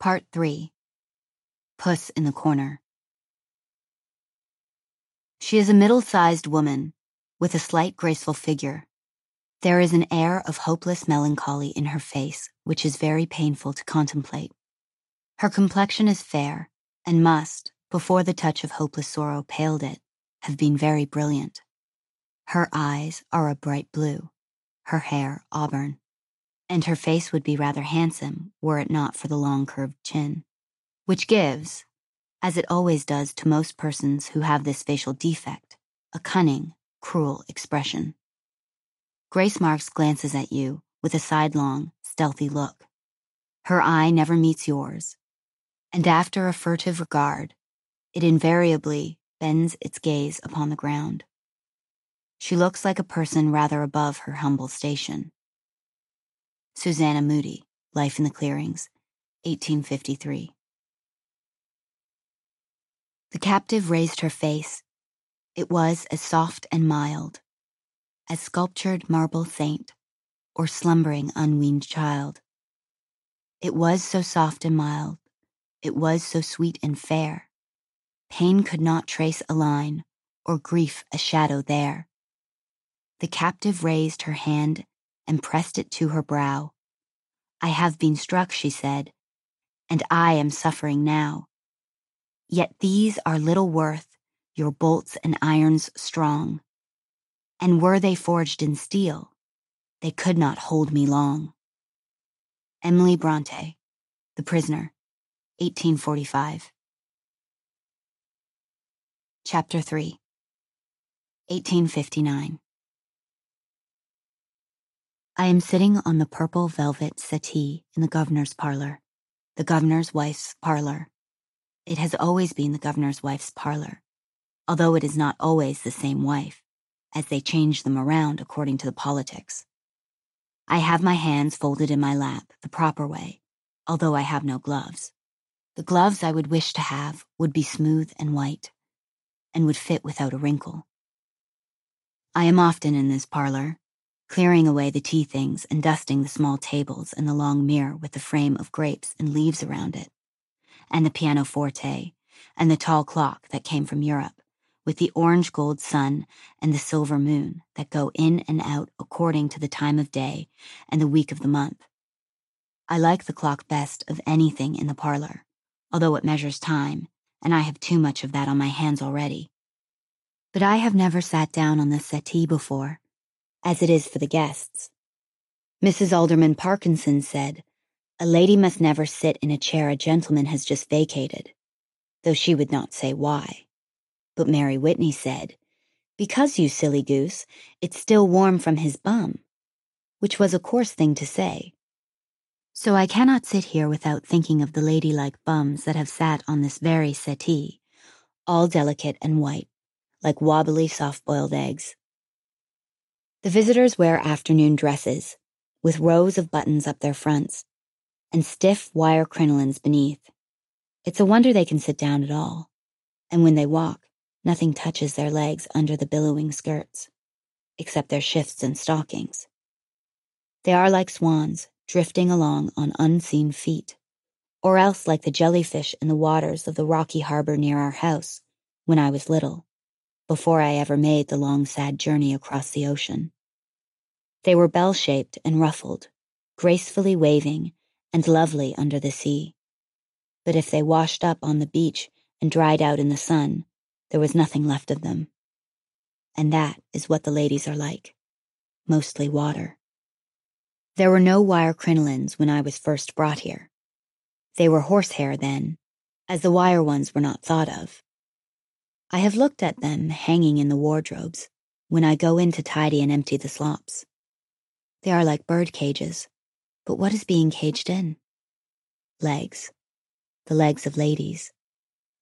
Part 3 Puss in the Corner. She is a middle sized woman with a slight graceful figure. There is an air of hopeless melancholy in her face, which is very painful to contemplate. Her complexion is fair and must, before the touch of hopeless sorrow paled it, have been very brilliant. Her eyes are a bright blue, her hair auburn and her face would be rather handsome were it not for the long curved chin, which gives, as it always does to most persons who have this facial defect, a cunning, cruel expression. Grace Marks glances at you with a sidelong, stealthy look. Her eye never meets yours, and after a furtive regard, it invariably bends its gaze upon the ground. She looks like a person rather above her humble station. Susanna Moodie, Life in the Clearings, 1853. The captive raised her face. It was as soft and mild as sculptured marble saint or slumbering unweaned child. It was so soft and mild, it was so sweet and fair. Pain could not trace a line, or grief a shadow there. The captive raised her hand and pressed it to her brow. I have been struck, she said, and I am suffering now. Yet these are little worth, your bolts and irons strong. And were they forged in steel, they could not hold me long. Emily Bronte, The Prisoner, 1845. Chapter 3 1859 I am sitting on the purple velvet settee in the governor's parlor, the governor's wife's parlor. It has always been the governor's wife's parlor, although it is not always the same wife, as they change them around according to the politics. I have my hands folded in my lap the proper way, although I have no gloves. The gloves I would wish to have would be smooth and white, and would fit without a wrinkle. I am often in this parlor, clearing away the tea things and dusting the small tables and the long mirror with the frame of grapes and leaves around it, and the pianoforte, and the tall clock that came from Europe, with the orange gold sun and the silver moon that go in and out according to the time of day and the week of the month. I like the clock best of anything in the parlor, although it measures time, and I have too much of that on my hands already. But I have never sat down on the settee before as it is for the guests. Mrs. Alderman Parkinson said, A lady must never sit in a chair a gentleman has just vacated, though she would not say why. But Mary Whitney said, Because, you silly goose, it's still warm from his bum, which was a coarse thing to say. So I cannot sit here without thinking of the ladylike bums that have sat on this very settee, all delicate and white, like wobbly soft boiled eggs. The visitors wear afternoon dresses, with rows of buttons up their fronts, and stiff wire crinolines beneath. It's a wonder they can sit down at all, and when they walk, nothing touches their legs under the billowing skirts, except their shifts and stockings. They are like swans, drifting along on unseen feet, or else like the jellyfish in the waters of the rocky harbor near our house when I was little before I ever made the long sad journey across the ocean. They were bell shaped and ruffled, gracefully waving and lovely under the sea. But if they washed up on the beach and dried out in the sun, there was nothing left of them. And that is what the ladies are like mostly water. There were no wire crinolines when I was first brought here. They were horsehair then, as the wire ones were not thought of. I have looked at them hanging in the wardrobes when I go in to tidy and empty the slops. They are like bird cages, but what is being caged in? Legs. The legs of ladies.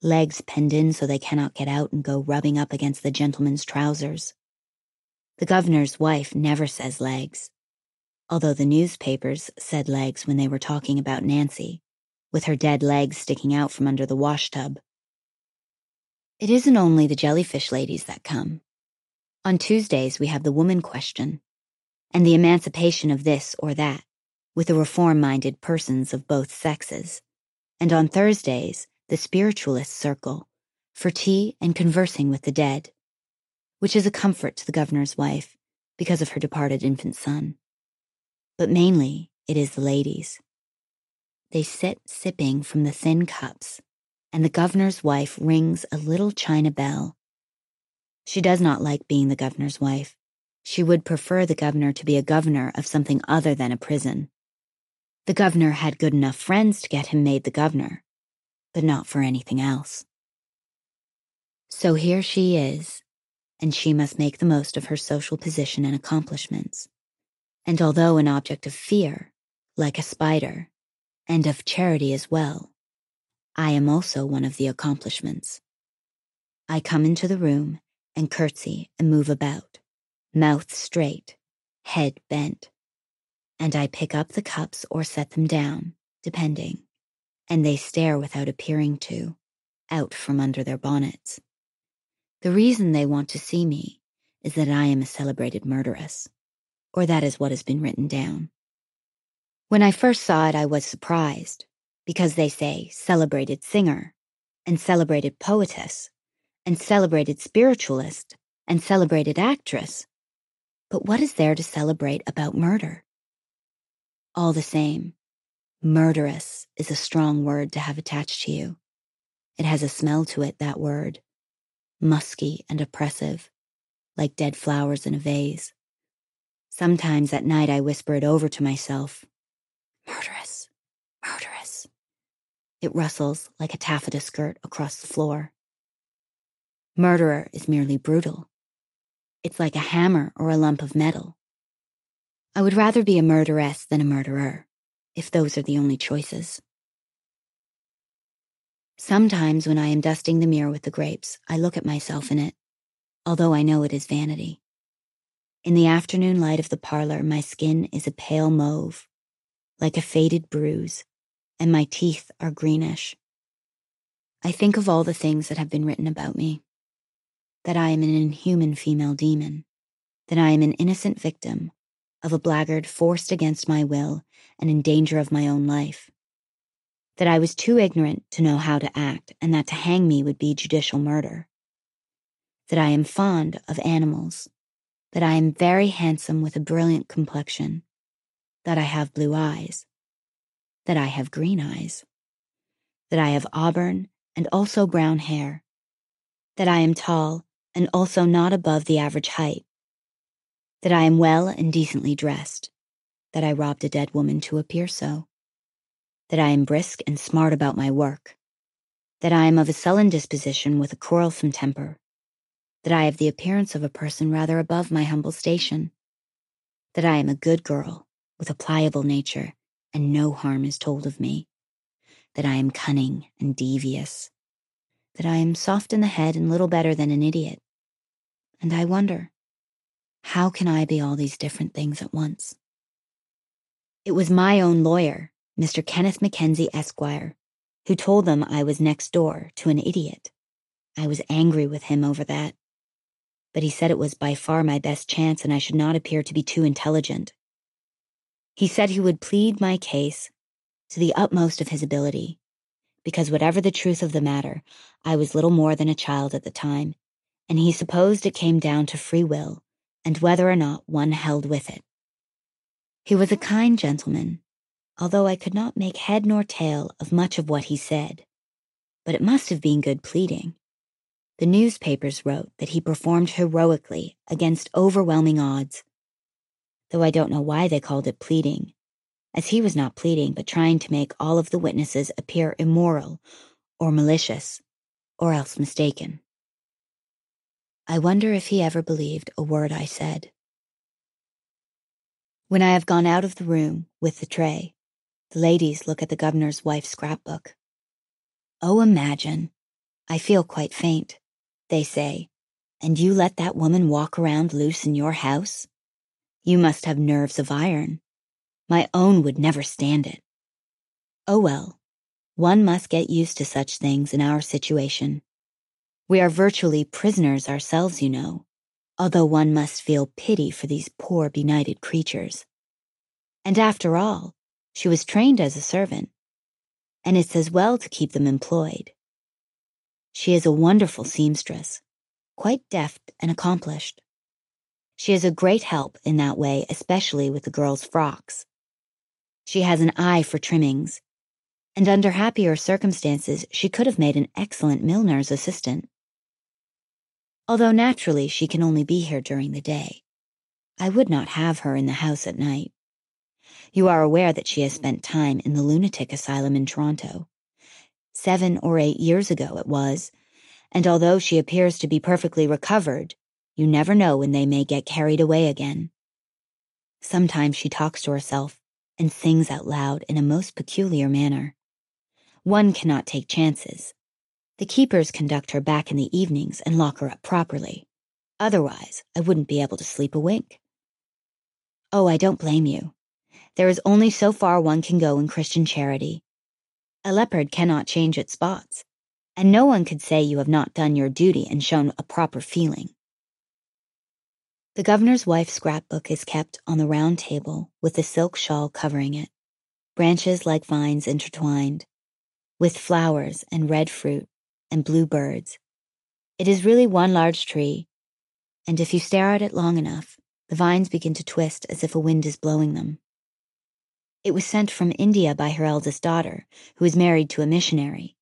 Legs penned in so they cannot get out and go rubbing up against the gentleman's trousers. The governor's wife never says legs, although the newspapers said legs when they were talking about Nancy, with her dead legs sticking out from under the washtub. It isn't only the jellyfish ladies that come. On Tuesdays, we have the woman question and the emancipation of this or that with the reform minded persons of both sexes. and on Thursdays, the spiritualist circle, for tea and conversing with the dead, which is a comfort to the governor's wife because of her departed infant son. But mainly, it is the ladies. They sit sipping from the thin cups, and the governor's wife rings a little china bell. She does not like being the governor's wife. She would prefer the governor to be a governor of something other than a prison. The governor had good enough friends to get him made the governor, but not for anything else. So here she is, and she must make the most of her social position and accomplishments. And although an object of fear, like a spider, and of charity as well, I am also one of the accomplishments. I come into the room and curtsy and move about, mouth straight, head bent, and I pick up the cups or set them down, depending, and they stare without appearing to, out from under their bonnets. The reason they want to see me is that I am a celebrated murderess, or that is what has been written down. When I first saw it, I was surprised, because they say celebrated singer, and celebrated poetess, and celebrated spiritualist, and celebrated actress. But what is there to celebrate about murder? All the same, murderous is a strong word to have attached to you. It has a smell to it, that word, musky and oppressive, like dead flowers in a vase. Sometimes at night I whisper it over to myself. Murderous. It rustles like a taffeta skirt across the floor. Murderer is merely brutal. It's like a hammer or a lump of metal. I would rather be a murderess than a murderer, if those are the only choices. Sometimes when I am dusting the mirror with the grapes, I look at myself in it, although I know it is vanity. In the afternoon light of the parlor, my skin is a pale mauve, like a faded bruise, and my teeth are greenish. I think of all the things that have been written about me that I am an inhuman female demon, that I am an innocent victim of a blackguard forced against my will and in danger of my own life that I was too ignorant to know how to act, and that to hang me would be judicial murder. That I am fond of animals. That I am very handsome with a brilliant complexion. That I have blue eyes. That I have green eyes. That I have auburn and also brown hair. That I am tall and also not above the average height. That I am well and decently dressed. That I robbed a dead woman to appear so that I am brisk and smart about my work, that I am of a sullen disposition with a quarrelsome temper, that I have the appearance of a person rather above my humble station, that I am a good girl with a pliable nature and no harm is told of me, that I am cunning and devious, that I am soft in the head and little better than an idiot. And I wonder, how can I be all these different things at once? It was my own lawyer Mr. Kenneth Mackenzie, Esquire, who told them I was next door to an idiot. I was angry with him over that. But he said it was by far my best chance and I should not appear to be too intelligent. He said he would plead my case to the utmost of his ability, because whatever the truth of the matter, I was little more than a child at the time, and he supposed it came down to free will and whether or not one held with it. He was a kind gentleman, although I could not make head nor tail of much of what he said. But it must have been good pleading. The newspapers wrote that he performed heroically against overwhelming odds. Though I don't know why they called it pleading, as he was not pleading but trying to make all of the witnesses appear immoral or malicious or else mistaken. I wonder if he ever believed a word I said. When I have gone out of the room with the tray, the ladies look at the governor's wife's scrapbook. Oh, imagine. I feel quite faint, they say. And you let that woman walk around loose in your house? You must have nerves of iron. My own would never stand it. Oh well, one must get used to such things in our situation. We are virtually prisoners ourselves, you know, although one must feel pity for these poor benighted creatures. And after all, she was trained as a servant. and it's as well to keep them employed. She is a wonderful seamstress, quite deft and accomplished. She is a great help in that way, especially with the girls' frocks. She has an eye for trimmings, and under happier circumstances, she could have made an excellent milliner's assistant. Although naturally she can only be here during the day. I would not have her in the house at night. You are aware that she has spent time in the lunatic asylum in Toronto. Seven or eight years ago it was, and although she appears to be perfectly recovered, you never know when they may get carried away again. Sometimes she talks to herself and sings out loud in a most peculiar manner. One cannot take chances. The keepers conduct her back in the evenings and lock her up properly. Otherwise, I wouldn't be able to sleep a wink. Oh, I don't blame you. There is only so far one can go in Christian charity. A leopard cannot change its spots, and no one could say you have not done your duty and shown a proper feeling. The governor's wife's scrapbook is kept on the round table with a silk shawl covering it, branches like vines intertwined, with flowers and red fruit and blue birds. It is really one large tree, and if you stare at it long enough, the vines begin to twist as if a wind is blowing them. It was sent from India by her eldest daughter, who is married to a missionary,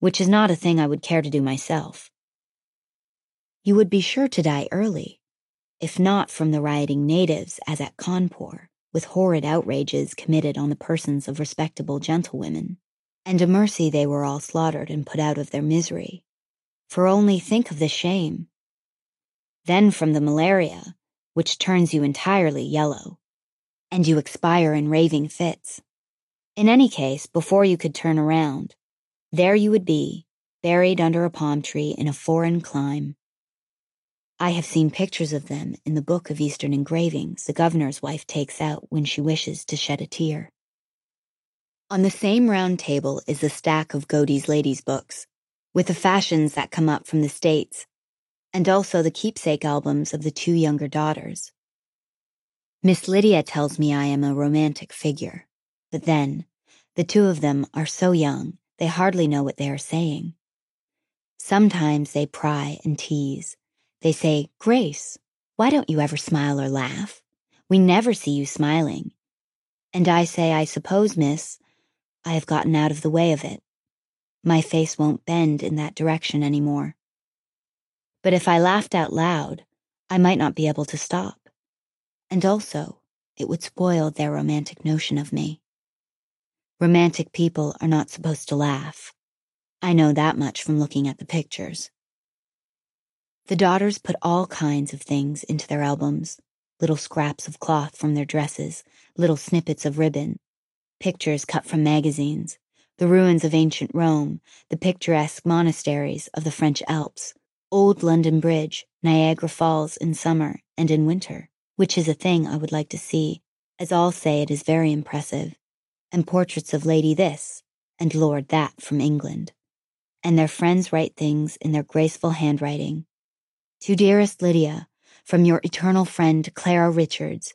which is not a thing I would care to do myself. You would be sure to die early, if not from the rioting natives, as at Cawnpore, with horrid outrages committed on the persons of respectable gentlewomen, and a mercy they were all slaughtered and put out of their misery. For only think of the shame. Then from the malaria, which turns you entirely yellow, and you expire in raving fits. In any case, before you could turn around, there you would be, buried under a palm tree in a foreign clime, I have seen pictures of them in the book of Eastern engravings the governor's wife takes out when she wishes to shed a tear. On the same round table is a stack of Godey's ladies' books, with the fashions that come up from the States, and also the keepsake albums of the two younger daughters. Miss Lydia tells me I am a romantic figure, but then, the two of them are so young, they hardly know what they are saying. Sometimes they pry and tease, they say, Grace, why don't you ever smile or laugh? We never see you smiling. And I say, I suppose, miss, I have gotten out of the way of it. My face won't bend in that direction any more. But if I laughed out loud, I might not be able to stop. And also, it would spoil their romantic notion of me. Romantic people are not supposed to laugh. I know that much from looking at the pictures. The daughters put all kinds of things into their albums. Little scraps of cloth from their dresses, little snippets of ribbon, pictures cut from magazines, the ruins of ancient Rome, the picturesque monasteries of the French Alps, old London Bridge, Niagara Falls in summer and in winter, which is a thing I would like to see, as all say it is very impressive, and portraits of Lady this and Lord that from England. And their friends write things in their graceful handwriting to dearest Lydia, from your eternal friend Clara Richards.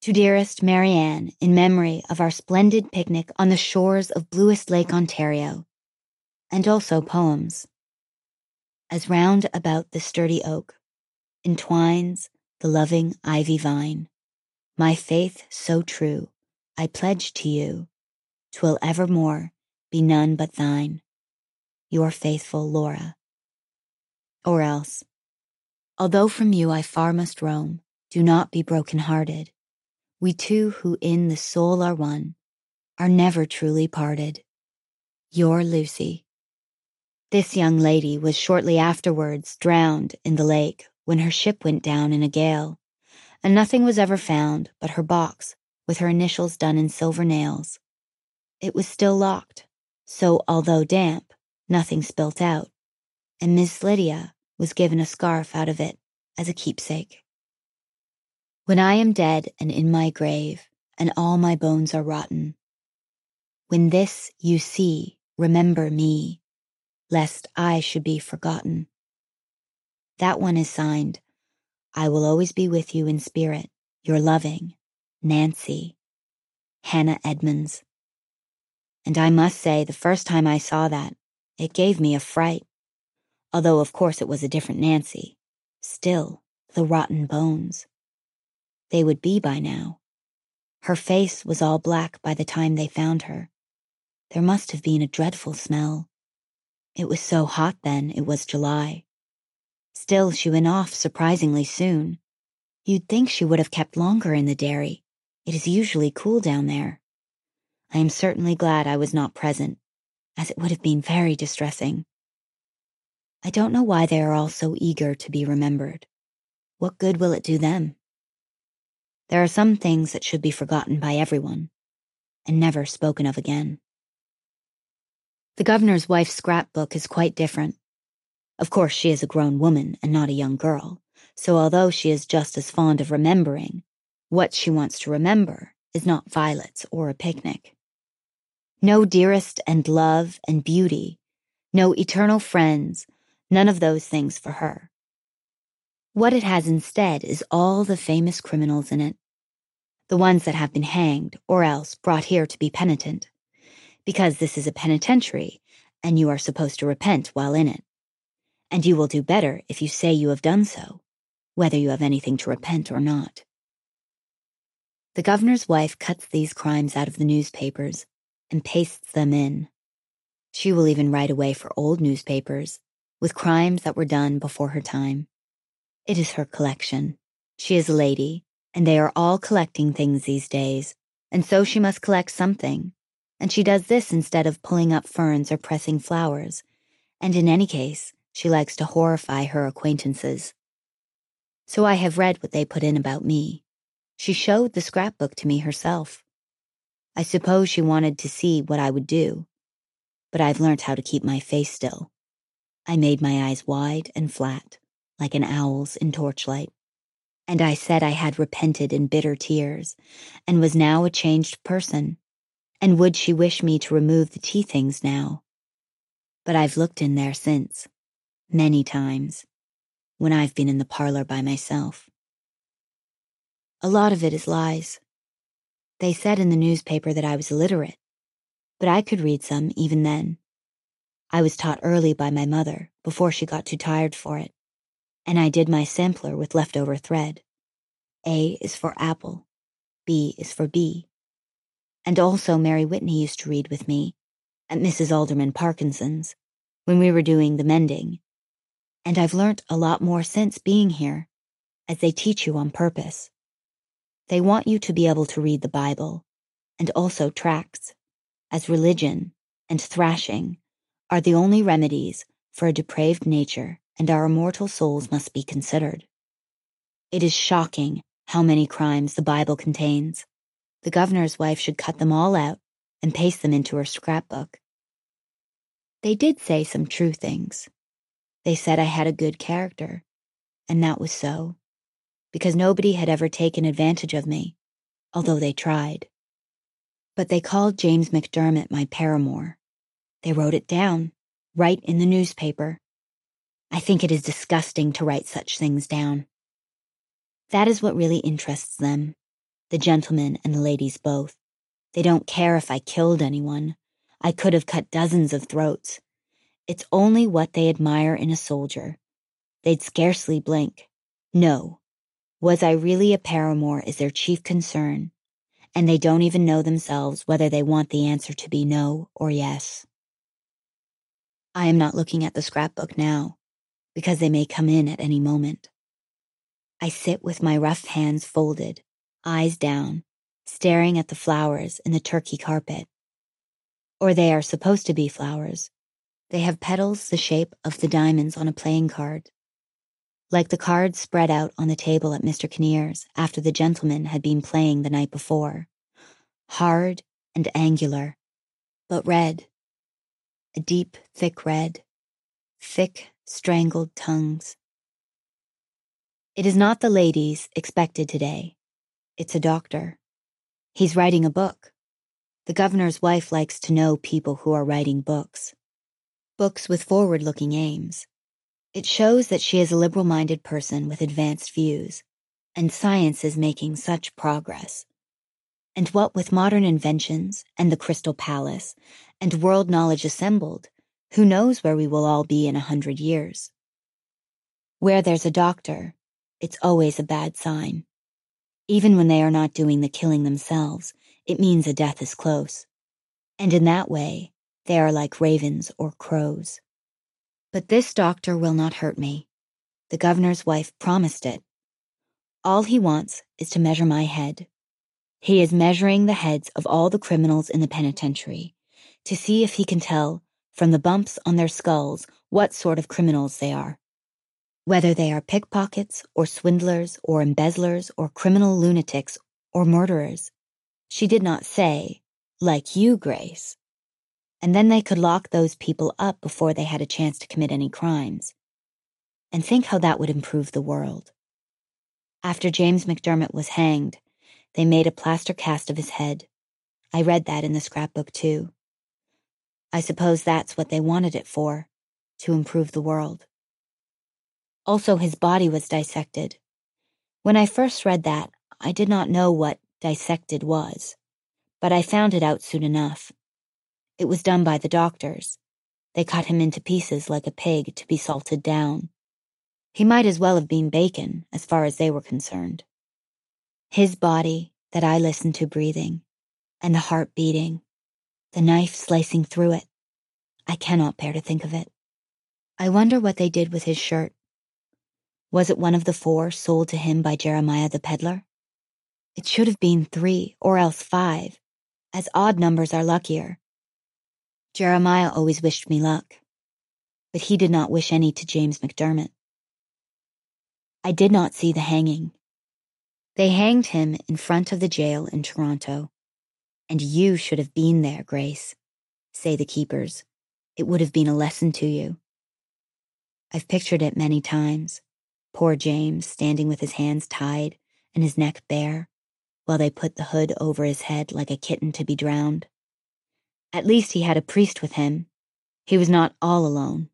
To dearest Marianne, in memory of our splendid picnic on the shores of Bluest Lake, Ontario. And also poems. As round about the sturdy oak entwines the loving ivy vine, my faith so true, I pledge to you, twill evermore be none but thine. Your faithful Laura. Or else, Although from you I far must roam, do not be broken hearted. We two who in the soul are one are never truly parted. Your Lucy. This young lady was shortly afterwards drowned in the lake when her ship went down in a gale, and nothing was ever found but her box with her initials done in silver nails. It was still locked, so although damp, nothing spilt out, and Miss Lydia was given a scarf out of it as a keepsake. When I am dead and in my grave, and all my bones are rotten, when this you see, remember me, lest I should be forgotten. That one is signed, I will always be with you in spirit, your loving, Nancy, Hannah Edmonds. And I must say, the first time I saw that, it gave me a fright. Although, of course, it was a different Nancy. Still, the rotten bones. They would be by now. Her face was all black by the time they found her. There must have been a dreadful smell. It was so hot then, it was July. Still, she went off surprisingly soon. You'd think she would have kept longer in the dairy. It is usually cool down there. I am certainly glad I was not present, as it would have been very distressing. I don't know why they are all so eager to be remembered. What good will it do them? There are some things that should be forgotten by everyone and never spoken of again. The governor's wife's scrapbook is quite different. Of course, she is a grown woman and not a young girl, so although she is just as fond of remembering, what she wants to remember is not violets or a picnic. No dearest and love and beauty, no eternal friends, none of those things for her. What it has instead is all the famous criminals in it. The ones that have been hanged or else brought here to be penitent. Because this is a penitentiary and you are supposed to repent while in it. And you will do better if you say you have done so, whether you have anything to repent or not. The governor's wife cuts these crimes out of the newspapers and pastes them in. She will even write away for old newspapers with crimes that were done before her time. It is her collection. She is a lady, and they are all collecting things these days, and so she must collect something. And she does this instead of pulling up ferns or pressing flowers. And in any case, she likes to horrify her acquaintances. So I have read what they put in about me. She showed the scrapbook to me herself. I suppose she wanted to see what I would do. But I've learnt how to keep my face still. I made my eyes wide and flat, like an owl's in torchlight. And I said I had repented in bitter tears, and was now a changed person. And would she wish me to remove the tea things now? But I've looked in there since, many times, when I've been in the parlor by myself. A lot of it is lies. They said in the newspaper that I was illiterate, but I could read some even then. I was taught early by my mother, before she got too tired for it, and I did my sampler with leftover thread. A is for apple, B is for bee. And also Mary Whitney used to read with me at Mrs. Alderman Parkinson's when we were doing the mending and I've learnt a lot more since being here, as they teach you on purpose. They want you to be able to read the Bible, and also tracts, as religion and thrashing are the only remedies for a depraved nature, and our immortal souls must be considered. It is shocking how many crimes the Bible contains. The governor's wife should cut them all out and paste them into her scrapbook. They did say some true things, they said I had a good character, and that was so, because nobody had ever taken advantage of me, although they tried. But they called James McDermott my paramour. They wrote it down, right in the newspaper. I think it is disgusting to write such things down. That is what really interests them, the gentlemen and the ladies both. They don't care if I killed anyone. I could have cut dozens of throats, it's only what they admire in a soldier. They'd scarcely blink. No. Was I really a paramour is their chief concern, and they don't even know themselves whether they want the answer to be no or yes. I am not looking at the scrapbook now, because they may come in at any moment. I sit with my rough hands folded, eyes down, staring at the flowers in the turkey carpet. Or they are supposed to be flowers, they have petals the shape of the diamonds on a playing card. Like the cards spread out on the table at Mr. Kinnear's after the gentleman had been playing the night before. Hard and angular, but red. A deep, thick red. Thick, strangled tongues. It is not the ladies expected today. It's a doctor. He's writing a book. The governor's wife likes to know people who are writing books books with forward looking aims. It shows that she is a liberal minded person with advanced views, and science is making such progress. And what with modern inventions and the Crystal Palace and world knowledge assembled, who knows where we will all be in a hundred years? Where there's a doctor, it's always a bad sign. Even when they are not doing the killing themselves, it means a death is close. And in that way, they are like ravens or crows. But this doctor will not hurt me. The governor's wife promised it. All he wants is to measure my head. He is measuring the heads of all the criminals in the penitentiary to see if he can tell from the bumps on their skulls what sort of criminals they are. Whether they are pickpockets or swindlers or embezzlers or criminal lunatics or murderers. She did not say, like you, Grace. And then they could lock those people up before they had a chance to commit any crimes. And think how that would improve the world. After James McDermott was hanged, they made a plaster cast of his head. I read that in the scrapbook too. I suppose that's what they wanted it for, to improve the world. Also, his body was dissected. When I first read that, I did not know what dissected was, but I found it out soon enough. It was done by the doctors. They cut him into pieces like a pig to be salted down. He might as well have been bacon, as far as they were concerned. His body that I listened to breathing, and the heart beating, the knife slicing through it. I cannot bear to think of it. I wonder what they did with his shirt. Was it one of the four sold to him by Jeremiah the peddler? It should have been three, or else five, as odd numbers are luckier. Jeremiah always wished me luck, but he did not wish any to James McDermott. I did not see the hanging. They hanged him in front of the jail in Toronto, and you should have been there, Grace, say the keepers. It would have been a lesson to you. I've pictured it many times. Poor James standing with his hands tied and his neck bare, while they put the hood over his head like a kitten to be drowned. At least he had a priest with him. He was not all alone.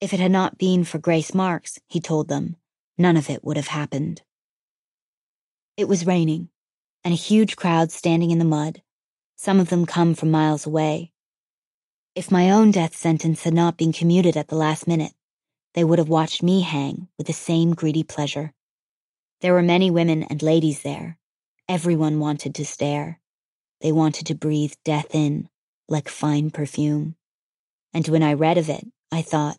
If it had not been for Grace Marks, he told them, none of it would have happened. It was raining, and a huge crowd standing in the mud, some of them come from miles away. If my own death sentence had not been commuted at the last minute, they would have watched me hang with the same greedy pleasure. There were many women and ladies there, Everyone wanted to stare. They wanted to breathe death in, like fine perfume. And when I read of it, I thought,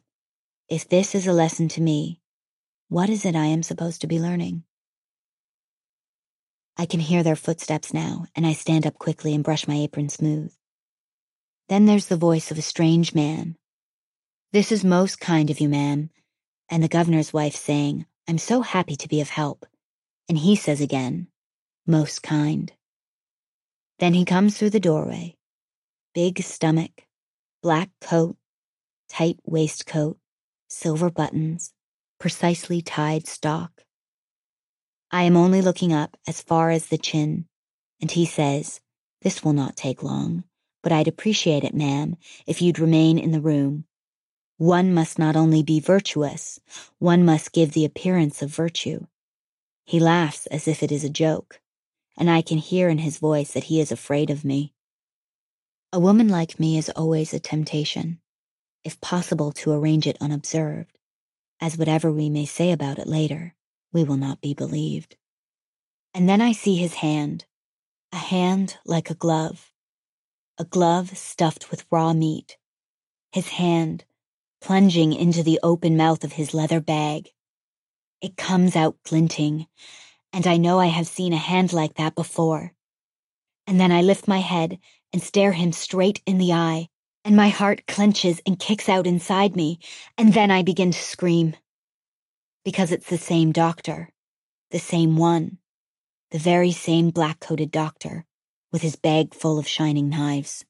if this is a lesson to me, what is it I am supposed to be learning? I can hear their footsteps now, and I stand up quickly and brush my apron smooth. Then there's the voice of a strange man. This is most kind of you, ma'am. And the governor's wife saying, I'm so happy to be of help. And he says again, most kind. Then he comes through the doorway. Big stomach, black coat, tight waistcoat, silver buttons, precisely tied stock. I am only looking up as far as the chin, and he says, This will not take long, but I'd appreciate it, ma'am, if you'd remain in the room. One must not only be virtuous, one must give the appearance of virtue. He laughs as if it is a joke and I can hear in his voice that he is afraid of me. A woman like me is always a temptation, if possible to arrange it unobserved, as whatever we may say about it later, we will not be believed. And then I see his hand, a hand like a glove, a glove stuffed with raw meat, his hand plunging into the open mouth of his leather bag. It comes out glinting, and I know I have seen a hand like that before. And then I lift my head and stare him straight in the eye, and my heart clenches and kicks out inside me, and then I begin to scream. Because it's the same doctor, the same one, the very same black coated doctor, with his bag full of shining knives.